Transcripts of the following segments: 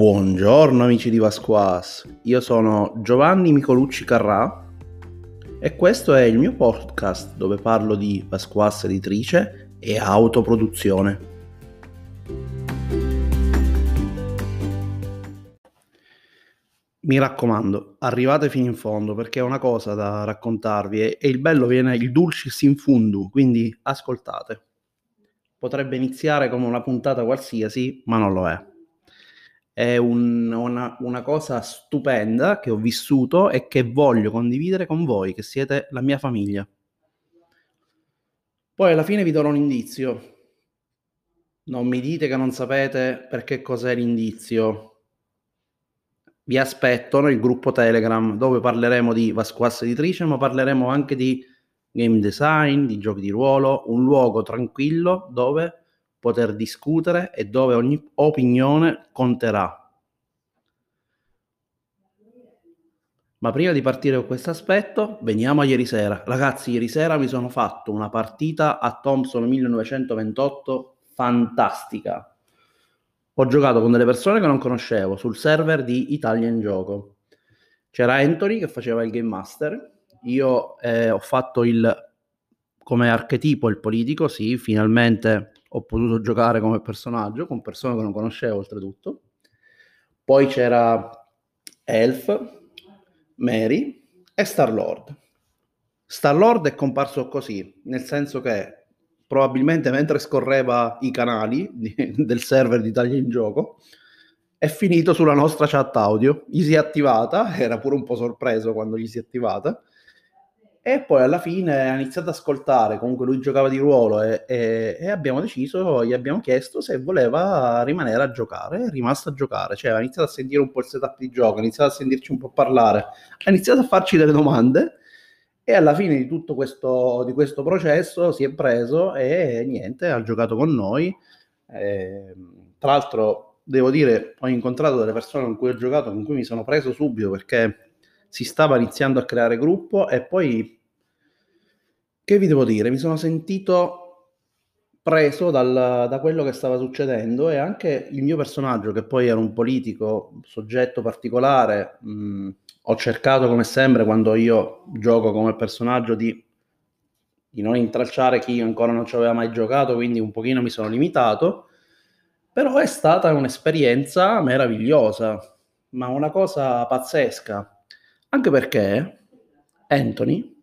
Buongiorno amici di Vasquas, io sono Giovanni Micolucci Carrà e questo è il mio podcast dove parlo di Vasquas editrice e autoproduzione. Mi raccomando, arrivate fino in fondo perché è una cosa da raccontarvi e, il bello viene il dulcis in fundu, quindi ascoltate. Potrebbe iniziare come una puntata qualsiasi, ma non lo è è un, una, una, cosa stupenda che ho vissuto e che voglio condividere con voi, che siete la mia famiglia. Poi alla fine vi darò un indizio. Non mi dite che non sapete perché cos'è l'indizio. Vi aspetto nel gruppo Telegram dove parleremo di Vasquas Editrice, ma parleremo anche di game design, di giochi di ruolo, un luogo tranquillo dove poter discutere e dove ogni opinione conterà. Ma prima di partire con questo aspetto, veniamo a ieri sera. Ragazzi, ieri sera mi sono fatto una partita a Thompson 1928 fantastica. Ho giocato con delle persone che non conoscevo sul server di Italia in Gioco. C'era Anthony che faceva il Game Master. Io eh, ho fatto il come archetipo il politico, sì, finalmente ho potuto giocare come personaggio con persone che non conoscevo oltretutto. Poi c'era Elf, Mary e Star-Lord. Star-Lord è comparso così, nel senso che probabilmente mentre scorreva i canali di, del server d'Italia in gioco, è finito sulla nostra chat audio, gli si è attivata, era pure un po' sorpreso quando gli si è attivata, e poi alla fine ha iniziato ad ascoltare, comunque lui giocava di ruolo e, e, e, abbiamo deciso, gli abbiamo chiesto se voleva rimanere a giocare, è rimasto a giocare, cioè ha iniziato a sentire un po' il setup di gioco, ha iniziato a sentirci un po' parlare, ha iniziato a farci delle domande e alla fine di tutto questo, di questo processo si è preso e niente, ha giocato con noi. E, tra l'altro devo dire, ho incontrato delle persone con cui ho giocato, con cui mi sono preso subito perché si stava iniziando a creare gruppo e poi, che vi devo dire, mi sono sentito preso dal, da quello che stava succedendo e anche il mio personaggio, che poi era un politico, soggetto particolare, mh, ho cercato come sempre quando io gioco come personaggio di, di non intralciare chi ancora non ci aveva mai giocato, quindi un pochino mi sono limitato, però è stata un'esperienza meravigliosa, ma una cosa pazzesca anche perché Anthony,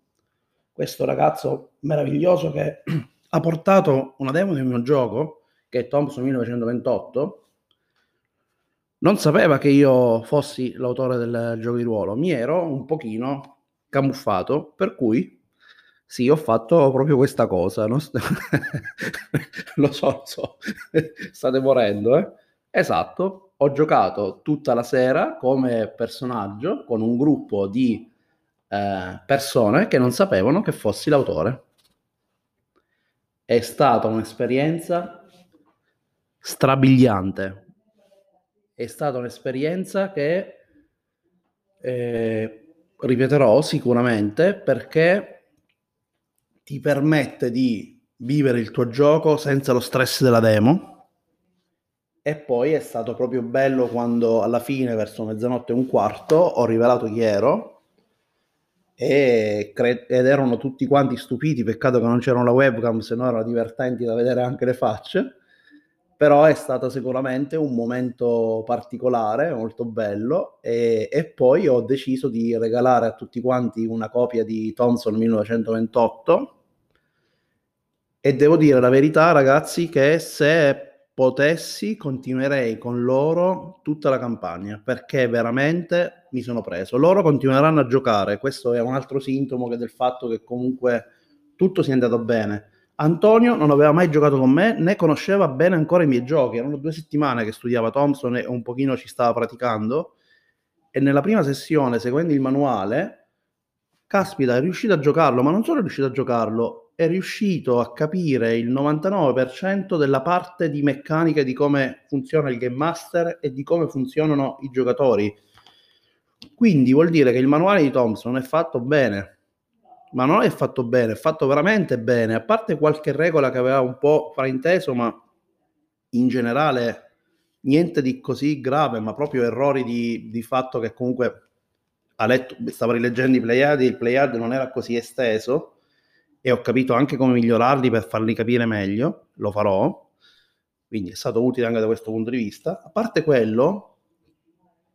questo ragazzo meraviglioso che ha portato una demo del mio gioco, che è Thompson 1928, non sapeva che io fossi l'autore del gioco di ruolo, mi ero un pochino camuffato, per cui sì, ho fatto proprio questa cosa. No? lo so, lo so, state morendo, eh? Esatto, ho giocato tutta la sera come personaggio con un gruppo di eh, persone che non sapevano che fossi l'autore. È stata un'esperienza strabiliante. È stata un'esperienza che eh, ripeterò sicuramente perché ti permette di vivere il tuo gioco senza lo stress della demo e poi è stato proprio bello quando alla fine, verso mezzanotte e un quarto, ho rivelato chi ero e cre- ed erano tutti quanti stupiti, peccato che non c'era la webcam, se no erano divertenti da vedere anche le facce. Però è stato sicuramente un momento particolare, molto bello, e, e poi ho deciso di regalare a tutti quanti una copia di Thompson 1928 e devo dire la verità, ragazzi, che se potessi continuerei con loro tutta la campagna perché veramente mi sono preso. Loro continueranno a giocare, questo è un altro sintomo del fatto che comunque tutto sia andato bene. Antonio non aveva mai giocato con me né conosceva bene ancora i miei giochi, erano due settimane che studiava Thompson e un pochino ci stava praticando e nella prima sessione, seguendo il manuale, caspita, è riuscito a giocarlo, ma non solo è riuscito a giocarlo, è riuscito a capire il 99% della parte di meccanica di come funziona il Game Master e di come funzionano i giocatori. Quindi vuol dire che il manuale di Thompson è fatto bene, ma non è fatto bene, è fatto veramente bene, a parte qualche regola che aveva un po' frainteso, ma in generale niente di così grave, ma proprio errori di, di fatto che comunque ha letto, stavo rileggendo i Pleiadi, il Pleiad non era così esteso e ho capito anche come migliorarli per farli capire meglio, lo farò, quindi è stato utile anche da questo punto di vista. A parte quello,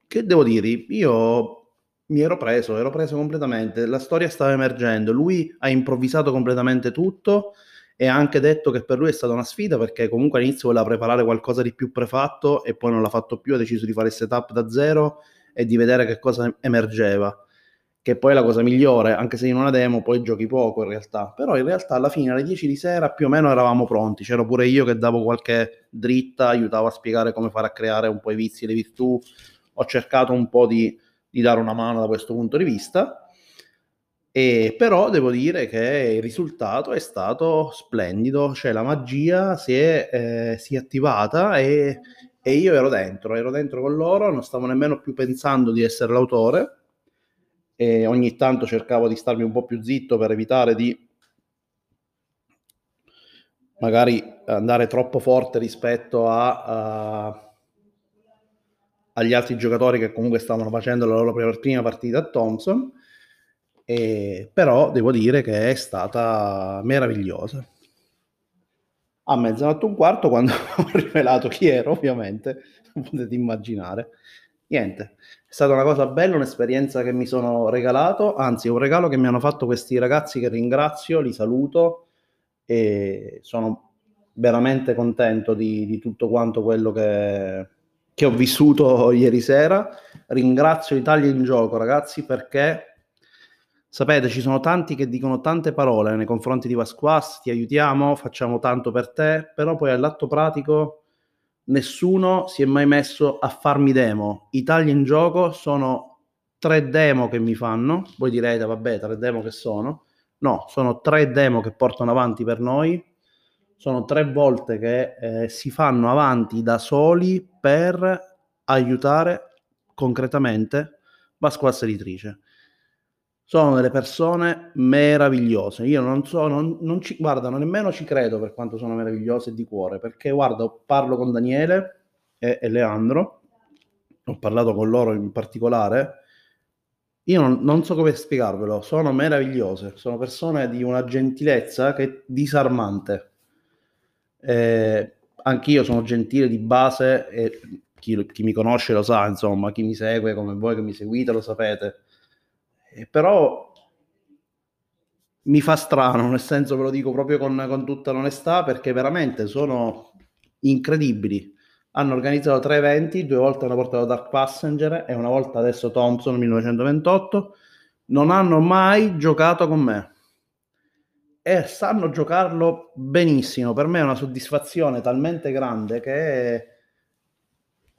che devo dire, io mi ero preso, ero preso completamente, la storia stava emergendo, lui ha improvvisato completamente tutto e ha anche detto che per lui è stata una sfida perché comunque all'inizio voleva preparare qualcosa di più prefatto e poi non l'ha fatto più, ha deciso di fare il setup da zero e di vedere che cosa emergeva che poi è la cosa migliore, anche se in una demo poi giochi poco in realtà, però in realtà alla fine alle 10 di sera più o meno eravamo pronti, c'ero pure io che davo qualche dritta, aiutavo a spiegare come fare a creare un po' i vizi e le virtù, ho cercato un po' di, di dare una mano da questo punto di vista, e però devo dire che il risultato è stato splendido, cioè la magia si è, eh, si è attivata e, e io ero dentro, ero dentro con loro, non stavo nemmeno più pensando di essere l'autore, e ogni tanto cercavo di starmi un po' più zitto per evitare di magari andare troppo forte rispetto a, a, agli altri giocatori che comunque stavano facendo la loro prima partita a Thompson. E, però devo dire che è stata meravigliosa. A mezzanotte e un quarto, quando ho rivelato chi ero, ovviamente, potete immaginare. Niente, è stata una cosa bella, un'esperienza che mi sono regalato, anzi un regalo che mi hanno fatto questi ragazzi che ringrazio, li saluto e sono veramente contento di, di tutto quanto quello che, che ho vissuto ieri sera. Ringrazio Italia in gioco ragazzi perché sapete ci sono tanti che dicono tante parole nei confronti di Vasquas, ti aiutiamo, facciamo tanto per te, però poi all'atto pratico nessuno si è mai messo a farmi demo. Italia in gioco sono tre demo che mi fanno. Voi direte, vabbè, tre demo che sono. No, sono tre demo che portano avanti per noi. Sono tre volte che eh, si fanno avanti da soli per aiutare concretamente la squadra editrice sono delle persone meravigliose. Io non so, non, non ci guardano, nemmeno ci credo per quanto sono meravigliose di cuore, perché guarda, parlo con Daniele e, e Leandro, ho parlato con loro in particolare. Io non, non, so come spiegarvelo, sono meravigliose, sono persone di una gentilezza che è disarmante. Eh, anch'io sono gentile di base e chi, chi mi conosce lo sa, insomma, chi mi segue come voi che mi seguite lo sapete però mi fa strano, nel senso ve lo dico proprio con, con tutta l'onestà, perché veramente sono incredibili. Hanno organizzato tre eventi, due volte hanno portato Dark Passenger e una volta adesso Thompson 1928. Non hanno mai giocato con me e sanno giocarlo benissimo. Per me è una soddisfazione talmente grande che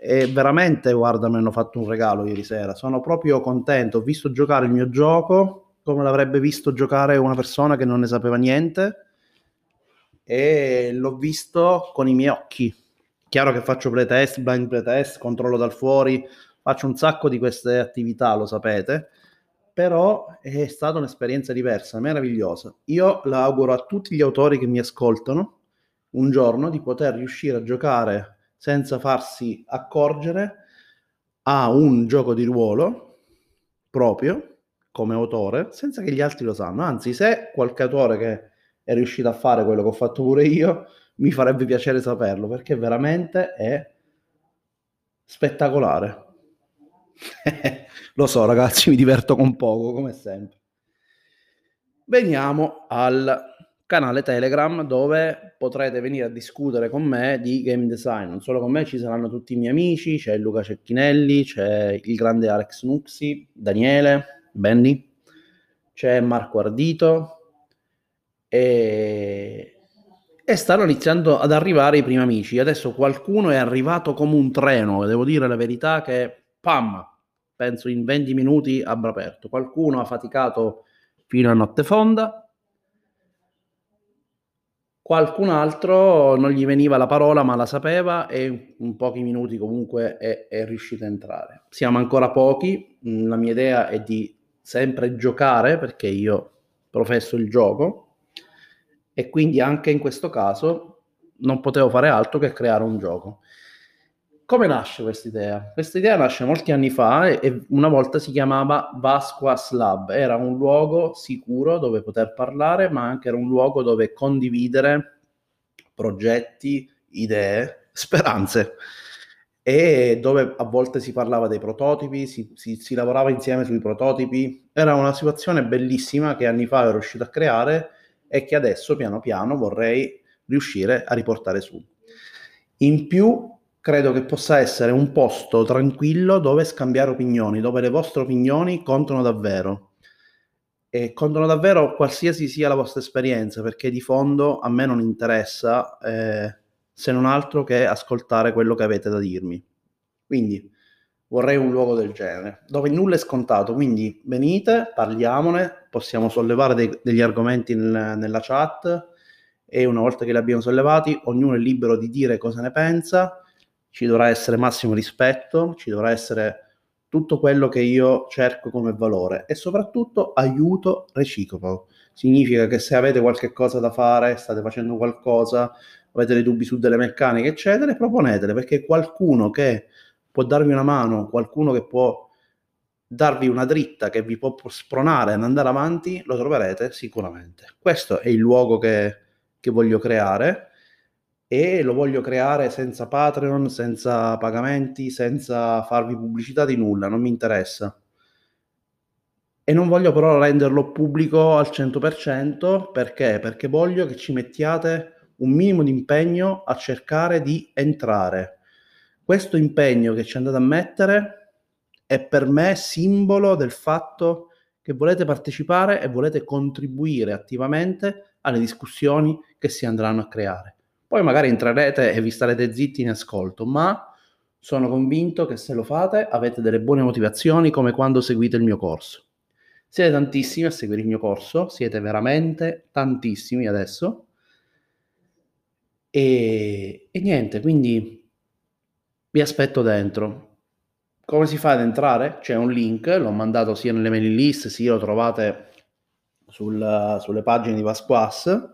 è veramente, guarda, mi hanno fatto un regalo ieri sera. Sono proprio contento. Ho visto giocare il mio gioco come l'avrebbe visto giocare una persona che non ne sapeva niente e l'ho visto con i miei occhi. Chiaro che faccio playtest, blind playtest, controllo dal fuori, faccio un sacco di queste attività, lo sapete, però è stata un'esperienza diversa, meravigliosa. Io la auguro a tutti gli autori che mi ascoltano un giorno di poter riuscire a giocare senza farsi accorgere a un gioco di ruolo proprio come autore senza che gli altri lo sanno. Anzi, se qualche autore che è riuscito a fare quello che ho fatto pure io, mi farebbe piacere saperlo perché veramente è spettacolare. lo so, ragazzi, mi diverto con poco, come sempre. Veniamo al canale Telegram dove potrete venire a discutere con me di game design. Non solo con me, ci saranno tutti i miei amici, c'è Luca Cecchinelli, c'è il grande Alex Nuxi, Daniele, Benny, c'è Marco Ardito e, e stanno iniziando ad arrivare i primi amici. Adesso qualcuno è arrivato come un treno, devo dire la verità che pam, penso in 20 minuti abbia aperto. Qualcuno ha faticato fino a notte fonda, qualcun altro non gli veniva la parola ma la sapeva e in pochi minuti comunque è, è riuscito a entrare. Siamo ancora pochi, la mia idea è di sempre giocare perché io professo il gioco e quindi anche in questo caso non potevo fare altro che creare un gioco. Come nasce questa idea? Questa idea nasce molti anni fa e, una volta si chiamava Vasquas Lab. Era un luogo sicuro dove poter parlare, ma anche era un luogo dove condividere progetti, idee, speranze e dove a volte si parlava dei prototipi, si, si, si, lavorava insieme sui prototipi. Era una situazione bellissima che anni fa ero riuscito a creare e che adesso piano piano vorrei riuscire a riportare su. In più credo che possa essere un posto tranquillo dove scambiare opinioni, dove le vostre opinioni contano davvero. E contano davvero qualsiasi sia la vostra esperienza, perché di fondo a me non interessa eh, se non altro che ascoltare quello che avete da dirmi. Quindi vorrei un luogo del genere, dove nulla è scontato, quindi venite, parliamone, possiamo sollevare dei, degli argomenti nel, nella chat e una volta che li abbiamo sollevati, ognuno è libero di dire cosa ne pensa, ci dovrà essere massimo rispetto, ci dovrà essere tutto quello che io cerco come valore e soprattutto aiuto reciproco. Significa che se avete qualche cosa da fare, state facendo qualcosa, avete dei dubbi su delle meccaniche, eccetera, proponetele perché qualcuno che può darvi una mano, qualcuno che può darvi una dritta, che vi può spronare ad andare avanti, lo troverete sicuramente. Questo è il luogo che, che voglio creare e lo voglio creare senza Patreon, senza pagamenti, senza farvi pubblicità di nulla, non mi interessa. E non voglio però renderlo pubblico al 100% perché? Perché voglio che ci mettiate un minimo di impegno a cercare di entrare. Questo impegno che ci andate a mettere è per me simbolo del fatto che volete partecipare e volete contribuire attivamente alle discussioni che si andranno a creare. Poi magari entrerete e vi starete zitti in ascolto, ma sono convinto che se lo fate avete delle buone motivazioni come quando seguite il mio corso. Siete tantissimi a seguire il mio corso, siete veramente tantissimi adesso e, e niente, quindi vi aspetto dentro. Come si fa ad entrare? C'è un link, l'ho mandato sia nelle mailing list, sia lo trovate sul, sulle pagine di Vasquas.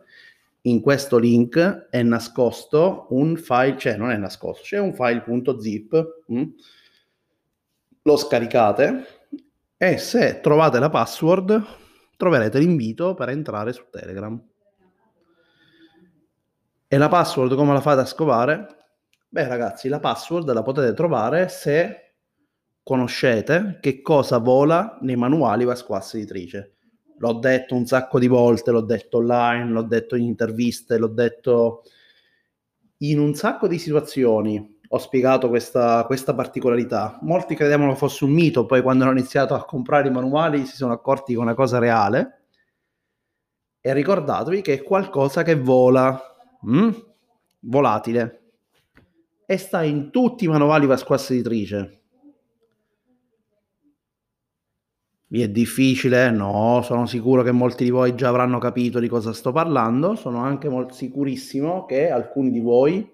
In questo link è nascosto un file, cioè non è nascosto, c'è un file.zip. Hm? Lo scaricate e se trovate la password troverete l'invito per entrare su Telegram. E la password come la fate a scovare? Beh ragazzi, la password la potete trovare se conoscete che cosa vola nei manuali Vasquas editrice. L'ho detto un sacco di volte, l'ho detto online, l'ho detto in interviste, l'ho detto in un sacco di situazioni. Ho spiegato questa, questa particolarità. Molti credevano fosse un mito, poi quando hanno iniziato a comprare i manuali si sono accorti che è una cosa reale. E ricordatevi che è qualcosa che vola mm? volatile e sta in tutti i manuali Pasquassa editrice. Vi è difficile? No, sono sicuro che molti di voi già avranno capito di cosa sto parlando. Sono anche molto sicurissimo che alcuni di voi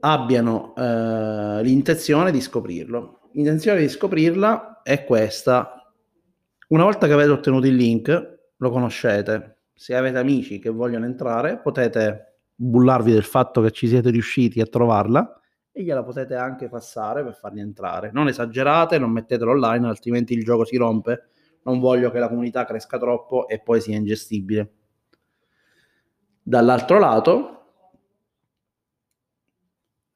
abbiano eh, l'intenzione di scoprirlo. L'intenzione di scoprirla è questa. Una volta che avete ottenuto il link, lo conoscete, se avete amici che vogliono entrare, potete bullarvi del fatto che ci siete riusciti a trovarla e gliela potete anche passare per farli entrare. Non esagerate, non mettetelo online, altrimenti il gioco si rompe. Non voglio che la comunità cresca troppo e poi sia ingestibile. Dall'altro lato,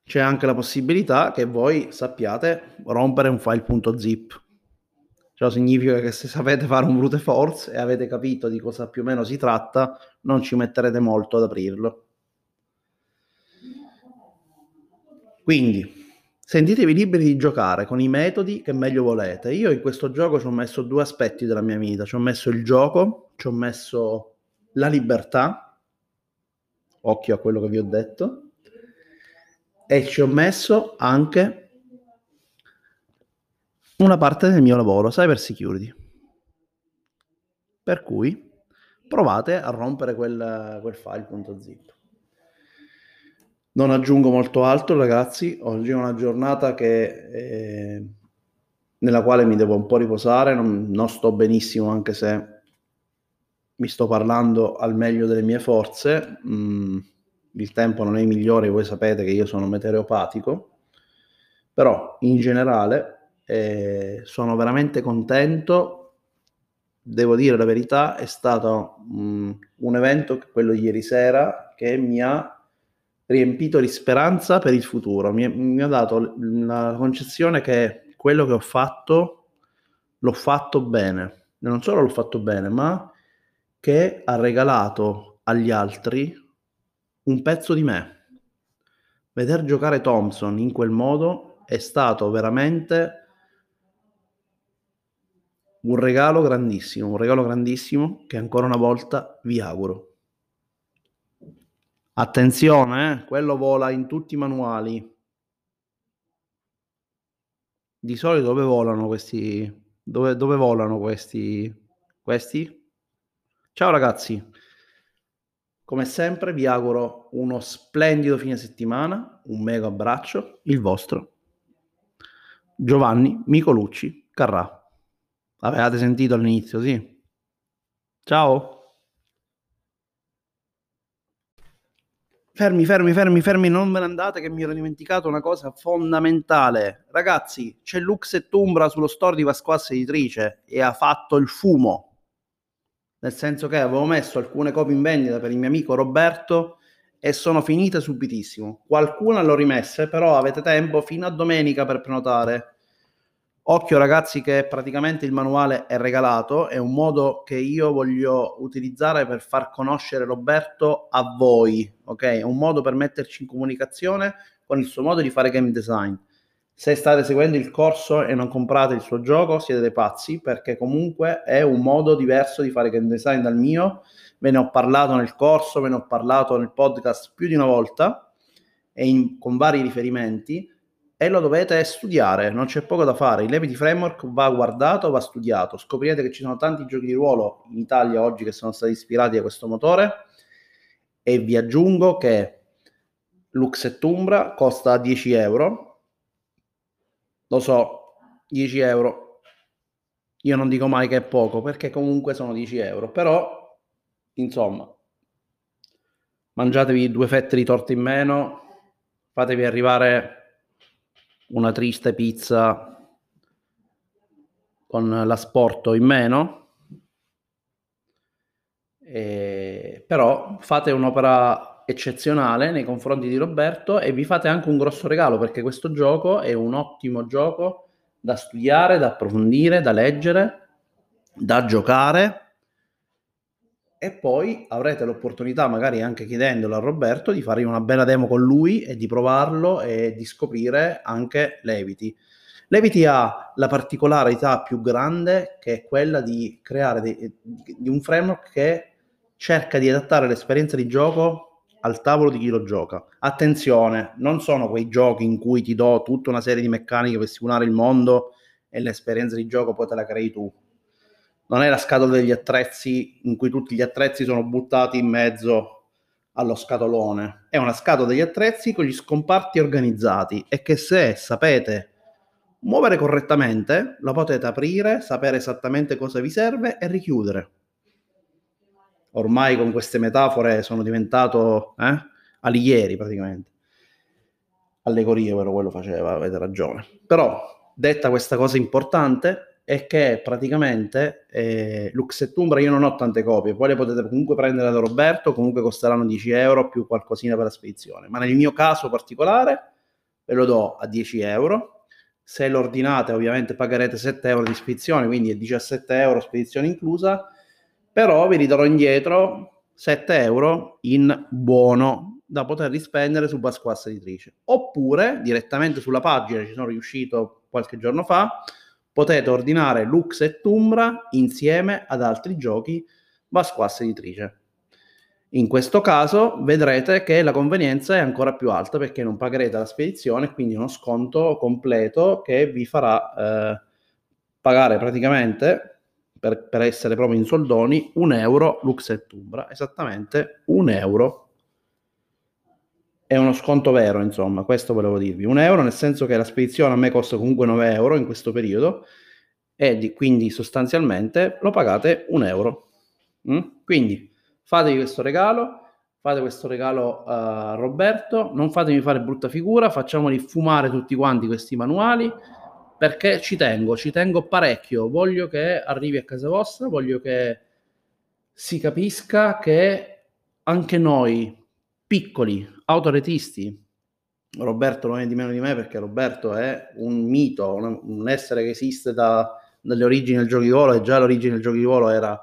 c'è anche la possibilità che voi sappiate rompere un file.zip Ciò significa che se sapete fare un brute force e avete capito di cosa più o meno si tratta, non ci metterete molto ad aprirlo. Quindi, sentitevi liberi di giocare con i metodi che meglio volete. Io in questo gioco ci ho messo due aspetti della mia vita. Ci ho messo il gioco, ci ho messo la libertà, occhio a quello che vi ho detto, e ci ho messo anche una parte del mio lavoro, cyber security. Per cui provate a rompere quel, quel file.zip. Non aggiungo molto altro, ragazzi. Oggi è una giornata che, eh, nella quale mi devo un po' riposare. Non, non, sto benissimo, anche se mi sto parlando al meglio delle mie forze. Mm, il tempo non è migliore, voi sapete che io sono meteoropatico, però in generale eh, sono veramente contento devo dire la verità, è stato um, un evento, quello di ieri sera, che mi ha riempito di speranza per il futuro. Mi, mi ha dato la concezione che quello che ho fatto l'ho fatto bene. E non solo l'ho fatto bene, ma che ha regalato agli altri un pezzo di me. Veder giocare Thompson in quel modo è stato veramente un regalo grandissimo, un regalo grandissimo che ancora una volta vi auguro. Attenzione, eh? quello vola in tutti i manuali. Di solito dove volano questi? Dove, dove volano questi? Questi? Ciao ragazzi, come sempre vi auguro uno splendido fine settimana, un mega abbraccio, il vostro Giovanni Micolucci Carrà. Avevate sentito all'inizio, sì. Ciao. Fermi, fermi, fermi, fermi, non ve ne andate che mi ero dimenticato una cosa fondamentale. Ragazzi, c'è Lux e Tumbra sullo store di Pasquassa Editrice e ha fatto il fumo. Nel senso che avevo messo alcune copie in vendita per il mio amico Roberto e sono finite subitissimo. Qualcuna l'ho rimesse, però avete tempo fino a domenica per prenotare Occhio ragazzi che praticamente il manuale è regalato, è un modo che io voglio utilizzare per far conoscere Roberto a voi, ok? È un modo per metterci in comunicazione con il suo modo di fare game design. Se state seguendo il corso e non comprate il suo gioco, siete dei pazzi, perché comunque è un modo diverso di fare game design dal mio. Ve ne ho parlato nel corso, ve ne ho parlato nel podcast più di una volta e in, con vari riferimenti e lo dovete studiare, non c'è poco da fare. Il Levity Framework va guardato, va studiato. Scoprirete che ci sono tanti giochi di ruolo in Italia oggi che sono stati ispirati a questo motore e vi aggiungo che Lux e Tumbra costa 10 euro. Lo so, 10 euro. Io non dico mai che è poco perché comunque sono 10 euro, però insomma, mangiatevi due fette di torta in meno, fatevi arrivare una triste pizza con l'asporto in meno. E, però fate un'opera eccezionale nei confronti di Roberto e vi fate anche un grosso regalo perché questo gioco è un ottimo gioco da studiare, da approfondire, da leggere, da giocare e poi avrete l'opportunità, magari anche chiedendolo a Roberto, di fare una bella demo con lui e di provarlo e di scoprire anche Levity. Levity ha la particolarità più grande che è quella di creare di, di un framework che cerca di adattare l'esperienza di gioco al tavolo di chi lo gioca. Attenzione, non sono quei giochi in cui ti do tutta una serie di meccaniche per simulare il mondo e l'esperienza di gioco poi te la crei tu non è la scatola degli attrezzi in cui tutti gli attrezzi sono buttati in mezzo allo scatolone. È una scatola degli attrezzi con gli scomparti organizzati e che se sapete muovere correttamente la potete aprire, sapere esattamente cosa vi serve e richiudere. Ormai con queste metafore sono diventato eh, alighieri praticamente. Allegorie, però quello faceva, avete ragione. Però, detta questa cosa importante, è che praticamente eh, Lux e Tumbra io non ho tante copie, poi le potete comunque prendere da Roberto, comunque costeranno 10 euro più qualcosina per la spedizione, ma nel mio caso particolare ve lo do a 10 euro, se lo ordinate ovviamente pagherete 7 euro di spedizione, quindi è 17 euro spedizione inclusa, però vi ridarò indietro 7 euro in buono da poter rispendere su Pasquassa Editrice, oppure direttamente sulla pagina, ci sono riuscito qualche giorno fa, potete ordinare Lux e Tumbra insieme ad altri giochi Vasquas editrice. In questo caso vedrete che la convenienza è ancora più alta perché non pagherete la spedizione, quindi uno sconto completo che vi farà eh, pagare praticamente, per, per, essere proprio in soldoni, un euro Lux e Tumbra, esattamente un euro è uno sconto vero, insomma, questo volevo dirvi. Un euro nel senso che la spedizione a me costa comunque 9 euro in questo periodo e di, quindi sostanzialmente lo pagate un euro. Mm? Quindi fatevi questo regalo, fate questo regalo a Roberto, non fatemi fare brutta figura, facciamoli fumare tutti quanti questi manuali perché ci tengo, ci tengo parecchio, voglio che arrivi a casa vostra, voglio che si capisca che anche noi piccoli autoretisti, Roberto non è di meno di me perché Roberto è un mito, un, essere che esiste da, dalle origini del gioco di ruolo e già l'origine del gioco di ruolo era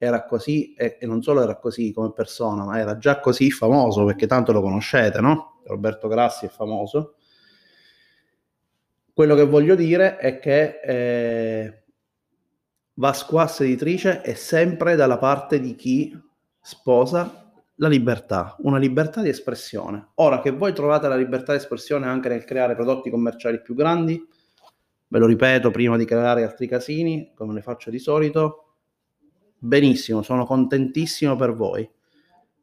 era così e, e, non solo era così come persona, ma era già così famoso perché tanto lo conoscete, no? Roberto Grassi è famoso. Quello che voglio dire è che eh, Vasquas editrice è sempre dalla parte di chi sposa la libertà, una libertà di espressione. Ora che voi trovate la libertà di espressione anche nel creare prodotti commerciali più grandi, ve lo ripeto prima di creare altri casini, come ne faccio di solito, benissimo, sono contentissimo per voi,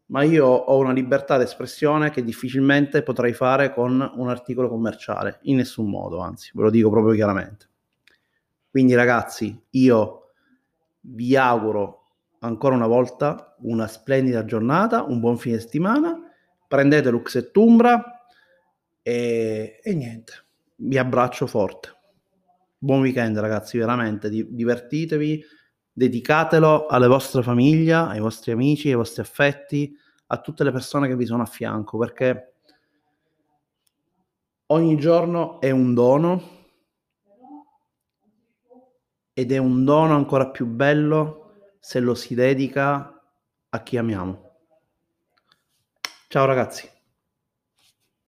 ma io ho una libertà d'espressione che difficilmente potrei fare con un articolo commerciale, in nessun modo, anzi, ve lo dico proprio chiaramente. Quindi ragazzi, io vi auguro ancora una volta una splendida giornata, un buon fine settimana, prendete Lux e Tumbra e, e niente, vi abbraccio forte. Buon weekend ragazzi, veramente, divertitevi dedicatelo alle vostre famiglie, ai vostri amici, ai vostri affetti, a tutte le persone che vi sono a fianco, perché ogni giorno è un dono ed è un dono ancora più bello se lo si dedica a chi amiamo. Ciao ragazzi.